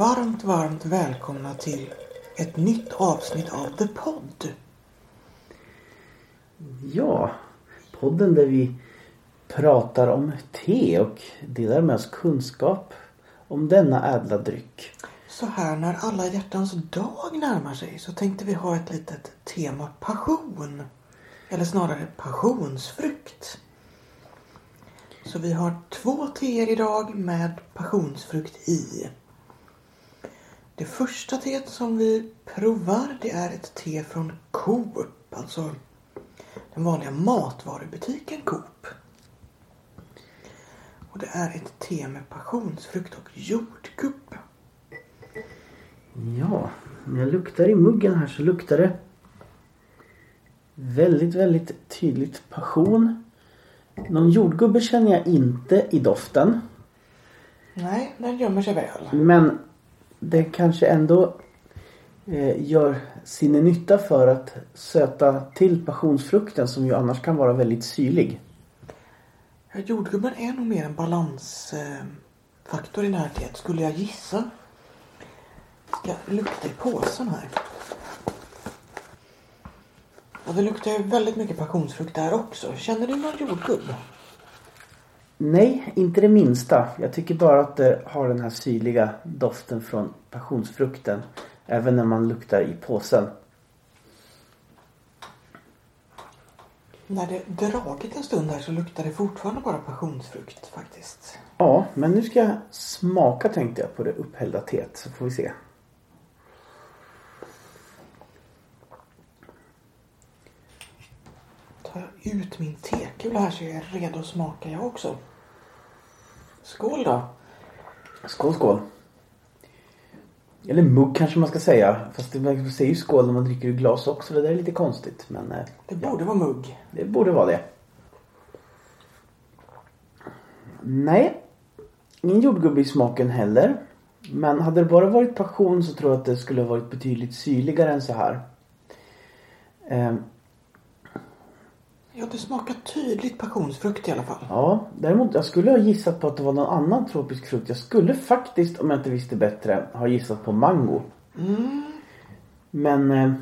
varmt, varmt välkomna till ett nytt avsnitt av The Podd. Ja, podden där vi pratar om te och delar med oss kunskap om denna ädla dryck. Så här när alla hjärtans dag närmar sig så tänkte vi ha ett litet tema passion. Eller snarare passionsfrukt. Så vi har två teer idag med passionsfrukt i. Det första teet som vi provar det är ett te från Coop. Alltså den vanliga matvarubutiken Coop. Och det är ett te med passionsfrukt och jordgubb. Ja, när jag luktar i muggen här så luktar det väldigt, väldigt tydligt passion. Någon jordgubbe känner jag inte i doften. Nej, den gömmer sig väl. Men det kanske ändå eh, gör sin nytta för att söta till passionsfrukten som ju annars kan vara väldigt syrlig. Ja, jordgubben är nog mer en balansfaktor i närhet skulle jag gissa. Ska lukta i påsen här. Och det luktar ju väldigt mycket passionsfrukt där också. Känner du någon jordgubb? Nej, inte det minsta. Jag tycker bara att det har den här syrliga doften från passionsfrukten. Även när man luktar i påsen. När det dragit en stund här så luktar det fortfarande bara passionsfrukt faktiskt. Ja, men nu ska jag smaka tänkte jag på det upphällda teet så får vi se. Tar jag ut min tekula här så jag är redo att smaka jag också. Skål då! Skål, skål. Eller mugg kanske man ska säga. Fast man säger ju skål när man dricker ur glas också. Det där är lite konstigt. Men eh, Det borde vara mugg. det borde vara det. Nej. Ingen jordgubbe i smaken heller. Men hade det bara varit passion så tror jag att det skulle ha varit betydligt syrligare än så här. Ja, det smakar tydligt passionsfrukt i alla fall. Ja, däremot jag skulle ha gissat på att det var någon annan tropisk frukt. Jag skulle faktiskt, om jag inte visste bättre, ha gissat på mango. Men eh,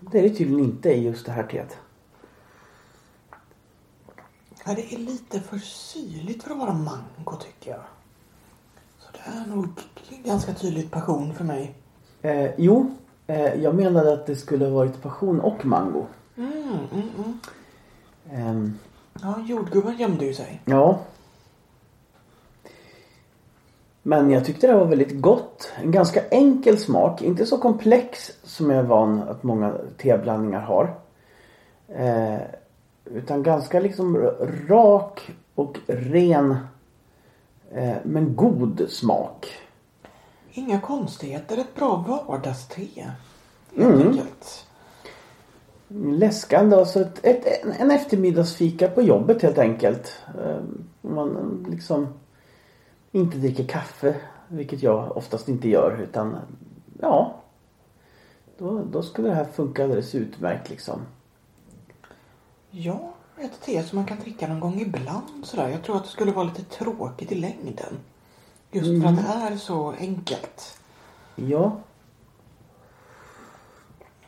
det är det tydligen inte i just det här teet. Ja, det är lite för syrligt för att vara mango tycker jag. Så det är nog ganska tydligt passion för mig. Eh, jo, eh, jag menade att det skulle ha varit passion och mango. Mm, mm, Ehm, Ja, jordgubben gömde ju sig. ja. Men jag tyckte det var väldigt gott. En ganska enkel smak. Inte så komplex som jag är van att många teblandningar har. Eh, utan ganska liksom rak och ren. Eh, men god smak. Inga konstigheter, ett bra vardagste. Helt Mm. enkelt. Läskande. Alltså ett, ett, en, en eftermiddagsfika på jobbet helt enkelt. Eh, man liksom inte dricker kaffe. Vilket jag oftast inte gör. Utan ja. Då, då skulle det här funka alldeles utmärkt liksom. Ja, ett te som man kan dricka någon gång ibland sådär. Jag tror att det skulle vara lite tråkigt i längden. Just för att det är så enkelt. Ja.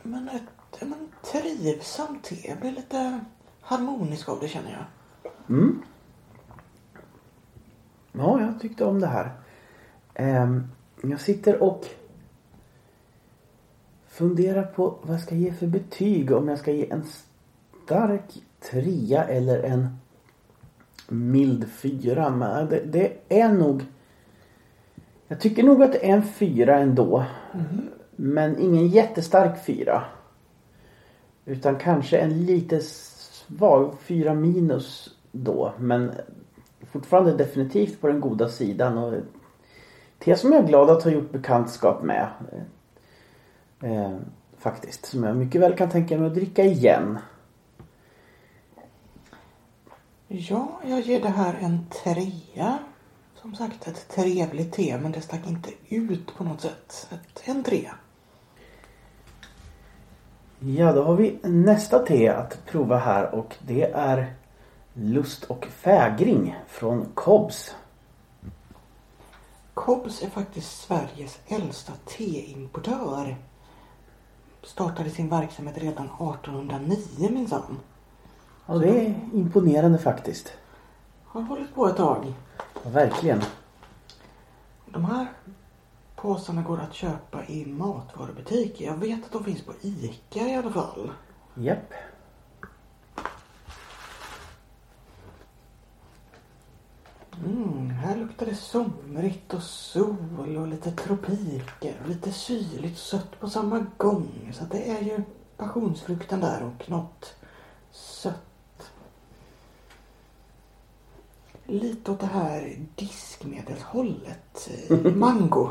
Men ett ja, men, trivsamt te. Jag blir lite harmonisk av det känner jag. Mm. Ja, jag tyckte om det här. Ehm, jag sitter och funderar på vad jag ska ge för betyg. Om jag ska ge en stark trea eller en mild fyra. Men det, det är nog... Jag tycker nog att det är en fyra ändå. Men ingen jättestark fyra. Utan kanske en lite svag fyra minus då. Men fortfarande definitivt på den goda sidan. Och te som jag är glad att ha gjort bekantskap med. Eh, faktiskt. Som jag mycket väl kan tänka mig att dricka igen. Ja, jag ger det här en trea. Som sagt, ett trevligt te men det stack inte ut på något sätt. Ett, en trea. Ja, då har vi nästa te att prova här och det är Lust och fägring från Kobs. Cobbs är faktiskt Sveriges äldsta teimportör. Startade sin verksamhet redan 1809 minsann. Ja, det är imponerande faktiskt. Har hållit på ett tag. Ja, verkligen. De här påsarna går att köpa i matvarubutiker. Jag vet att de finns på ICA i alla fall. Japp. Mm, här luktar det somrigt och sol och lite tropiker. och Lite syrligt och sött på samma gång. Så det är ju passionsfrukten där och något sött. Lite åt det här diskmedelshållet. Mango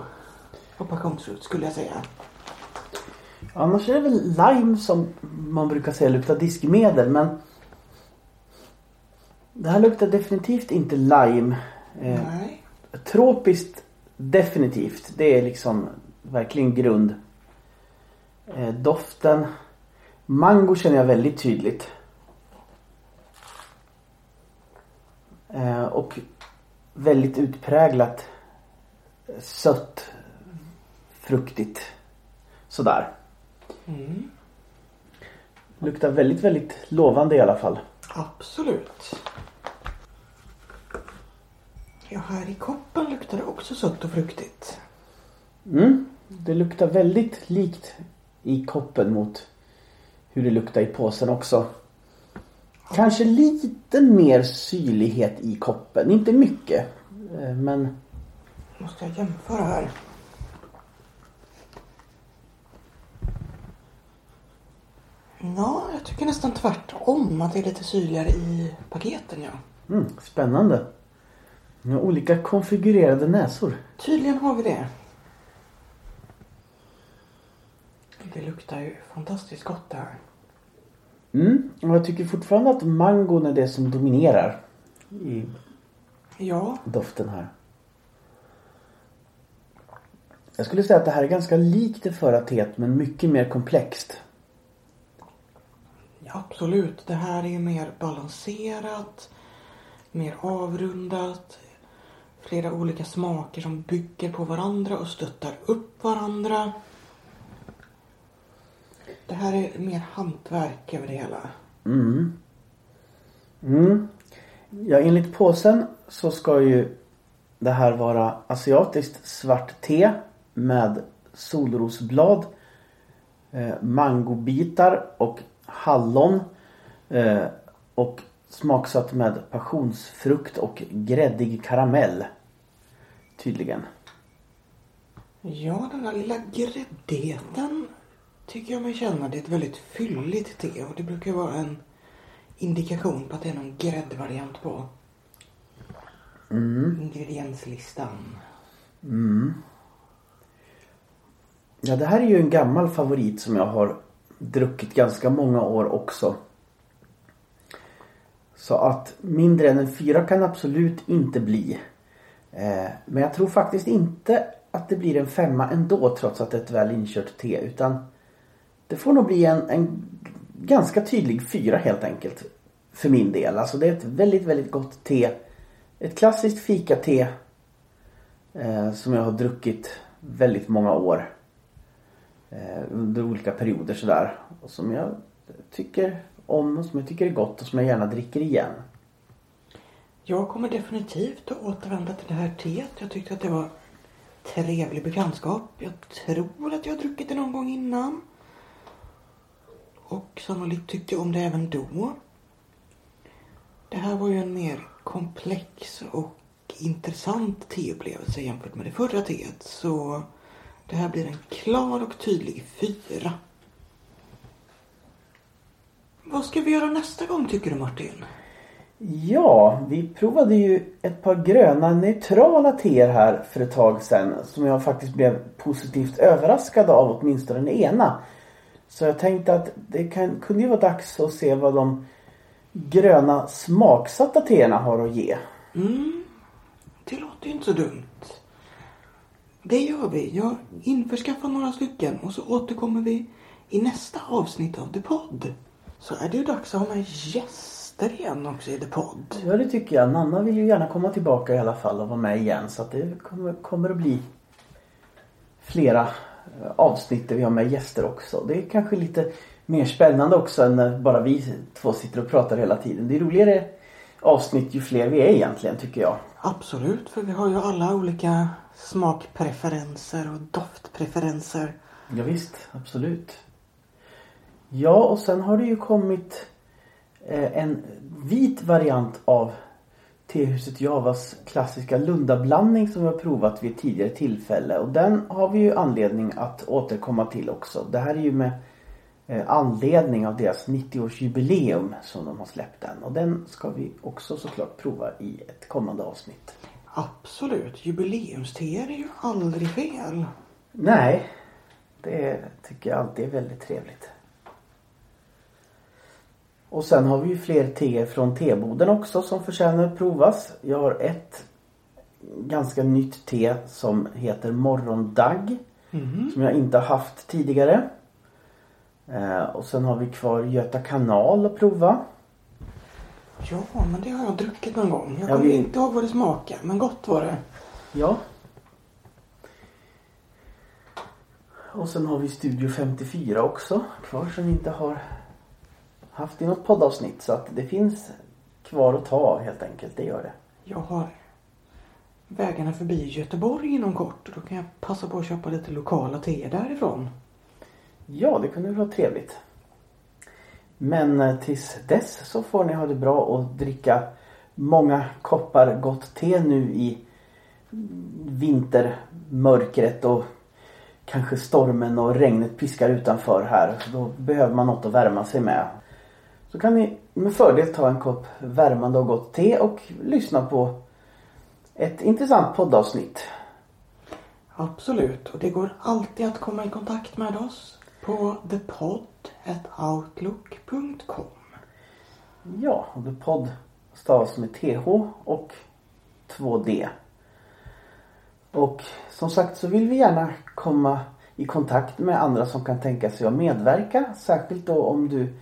och passionsfrukt skulle jag säga. Annars är det väl lime som man brukar säga luktar diskmedel men det här luktar definitivt inte lime. Eh, Nej. tropiskt definitivt. Det är liksom verkligen grund. Eh, doften. Mango känner jag väldigt tydligt. Eh, och väldigt utpräglat sött, fruktigt. Sådär. Mm. Luktar väldigt, väldigt lovande i alla fall. Absolut. Ja, här i koppen luktar det också sött och fruktigt. Mm. Det luktar väldigt likt i koppen mot hur det luktar i påsen också. Kanske lite mer syrlighet i koppen. Inte mycket. eh, Men Måste jag jämföra här. Ja, jag tycker nästan tvärtom. Att det är lite syrligare i paketen, ja. mm, spännande. Har olika konfigurerade näsor. Tydligen har vi det. Det luktar ju fantastiskt gott det här. Mm. Och jag tycker fortfarande att mangon är det som dominerar i Ja, doften här. Jag skulle säga att det här är ganska likt det förra teet men mycket mer komplext absolut. Det här är mer balanserat. Mer avrundat. Flera olika smaker som bygger på varandra och stöttar upp varandra. Det här är mer hantverk över det hela. Mm. Mm. Ja, enligt påsen så ska ju det här vara asiatiskt svart te med solrosblad, eh, mangobitar och hallon eh, och smaksatt med passionsfrukt och gräddig karamell. Tydligen. Ja, den där lilla gräddigheten tycker jag mig känna. Det är ett väldigt fylligt te och det brukar vara en indikation på att det är någon gräddvariant på ingredienslistan. Ja, det här är ju en gammal favorit som jag har druckit ganska många år också. Så att mindre än en fyra kan absolut inte bli. Eh, men jag tror faktiskt inte att det blir en femma ändå trots att det är ett väl inkört te. Utan det får nog bli en, en ganska tydlig fyra helt enkelt. För min del. Alltså det är ett väldigt, väldigt gott te. Ett klassiskt fikate. Eh, som jag har druckit väldigt många år. Eh, under olika perioder sådär. Och som jag tycker om och som jag tycker är gott och som jag gärna dricker igen. Jag kommer definitivt att återvända till det här teet. Jag tyckte att det var trevlig bekantskap. Jag tror att jag har druckit det någon gång innan. Och sannolikt tyckte jag om det även då. Det här var ju en mer komplex och intressant teupplevelse jämfört med det förra teet. Så det här blir en klar och tydlig fyra. Vad ska vi göra nästa gång tycker du Martin? Ja, vi provade ju ett par gröna neutrala teer här för ett tag sedan. Som jag faktiskt blev positivt överraskad av åtminstone den ena. Så jag tänkte att det kan, kunde ju vara dags att se vad de gröna smaksatta teerna har att ge. Mm, det låter ju inte så dumt. Det gör vi. Jag införskaffar några stycken och så återkommer vi i nästa avsnitt av The Podd. Så är det ju dags att ha med gäster igen också i The Podd. Ja det tycker jag. Nanna vill ju gärna komma tillbaka i alla fall och vara med igen. Så att det kommer, kommer att bli flera eh, avsnitt där vi har med gäster också. Det är kanske lite mer spännande också än när bara vi två sitter och pratar hela tiden. Det är roligare avsnitt ju fler vi är egentligen tycker jag. Absolut, för vi har ju alla olika smakpreferenser och doftpreferenser. Ja, visst, absolut. Ja, och sen har det ju kommit eh, en vit variant av Tehuset Javas klassiska Lundablandning som vi har provat vid ett tidigare tillfälle. Och den har vi ju anledning att återkomma till också. Det här är ju med anledning av deras 90-årsjubileum som de har släppt den. Och den ska vi också såklart prova i ett kommande avsnitt. Absolut, jubileumsteer är ju aldrig fel. Nej, det tycker jag alltid är väldigt trevligt. Och sen har vi ju fler teer från teboden också som förtjänar att provas. Jag har ett ganska nytt te som heter Morgondagg. Mm. Som jag inte har haft tidigare. Eh, och sen har vi kvar Göta kanal att prova. Ja, men det har jag druckit någon gång. Jag Ja, kommer inte ihåg vad det smakar, men gott var det. Ja. Och sen har vi Studio 54 också kvar som vi inte har haft i något poddavsnitt. Så att det finns kvar att ta helt enkelt. Det gör det. Jag har vägarna förbi Göteborg inom kort. Då kan jag passa på att köpa lite lokala teer därifrån. Ja, det kunde vara trevligt. Men eh, tills dess så får ni ha det bra och dricka många koppar gott te nu i vintermörkret och kanske stormen och regnet piskar utanför här. Så Då behöver man något att värma sig med. Så kan ni med fördel ta en kopp värmande och gott te och lyssna på ett intressant poddavsnitt. Absolut, och det går alltid att komma i kontakt med oss på thepod.outlook.com. Ja, och det podd stavas med TH och 2D. Och som sagt så vill vi gärna komma i kontakt med andra som kan tänka sig att medverka. Särskilt då om du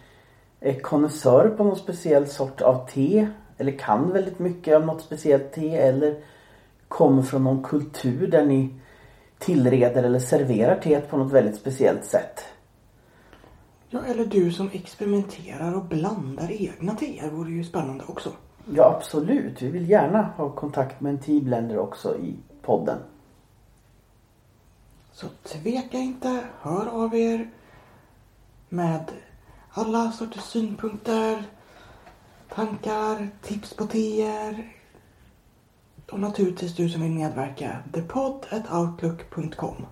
är konnässör på någon speciell sort av te. Eller kan väldigt mycket om något speciellt te. Eller kommer från någon kultur där ni tillreder eller serverar teet på något väldigt speciellt sätt. Ja, eller du som experimenterar och blandar egna teer vore ju spännande också. Ja absolut. Vi vill gärna ha kontakt med en teablender också i podden. Så tveka inte, hör av er med alla sorters synpunkter, tankar, tips på teer. Och naturligtvis du som vill medverka, thepod.outlook.com.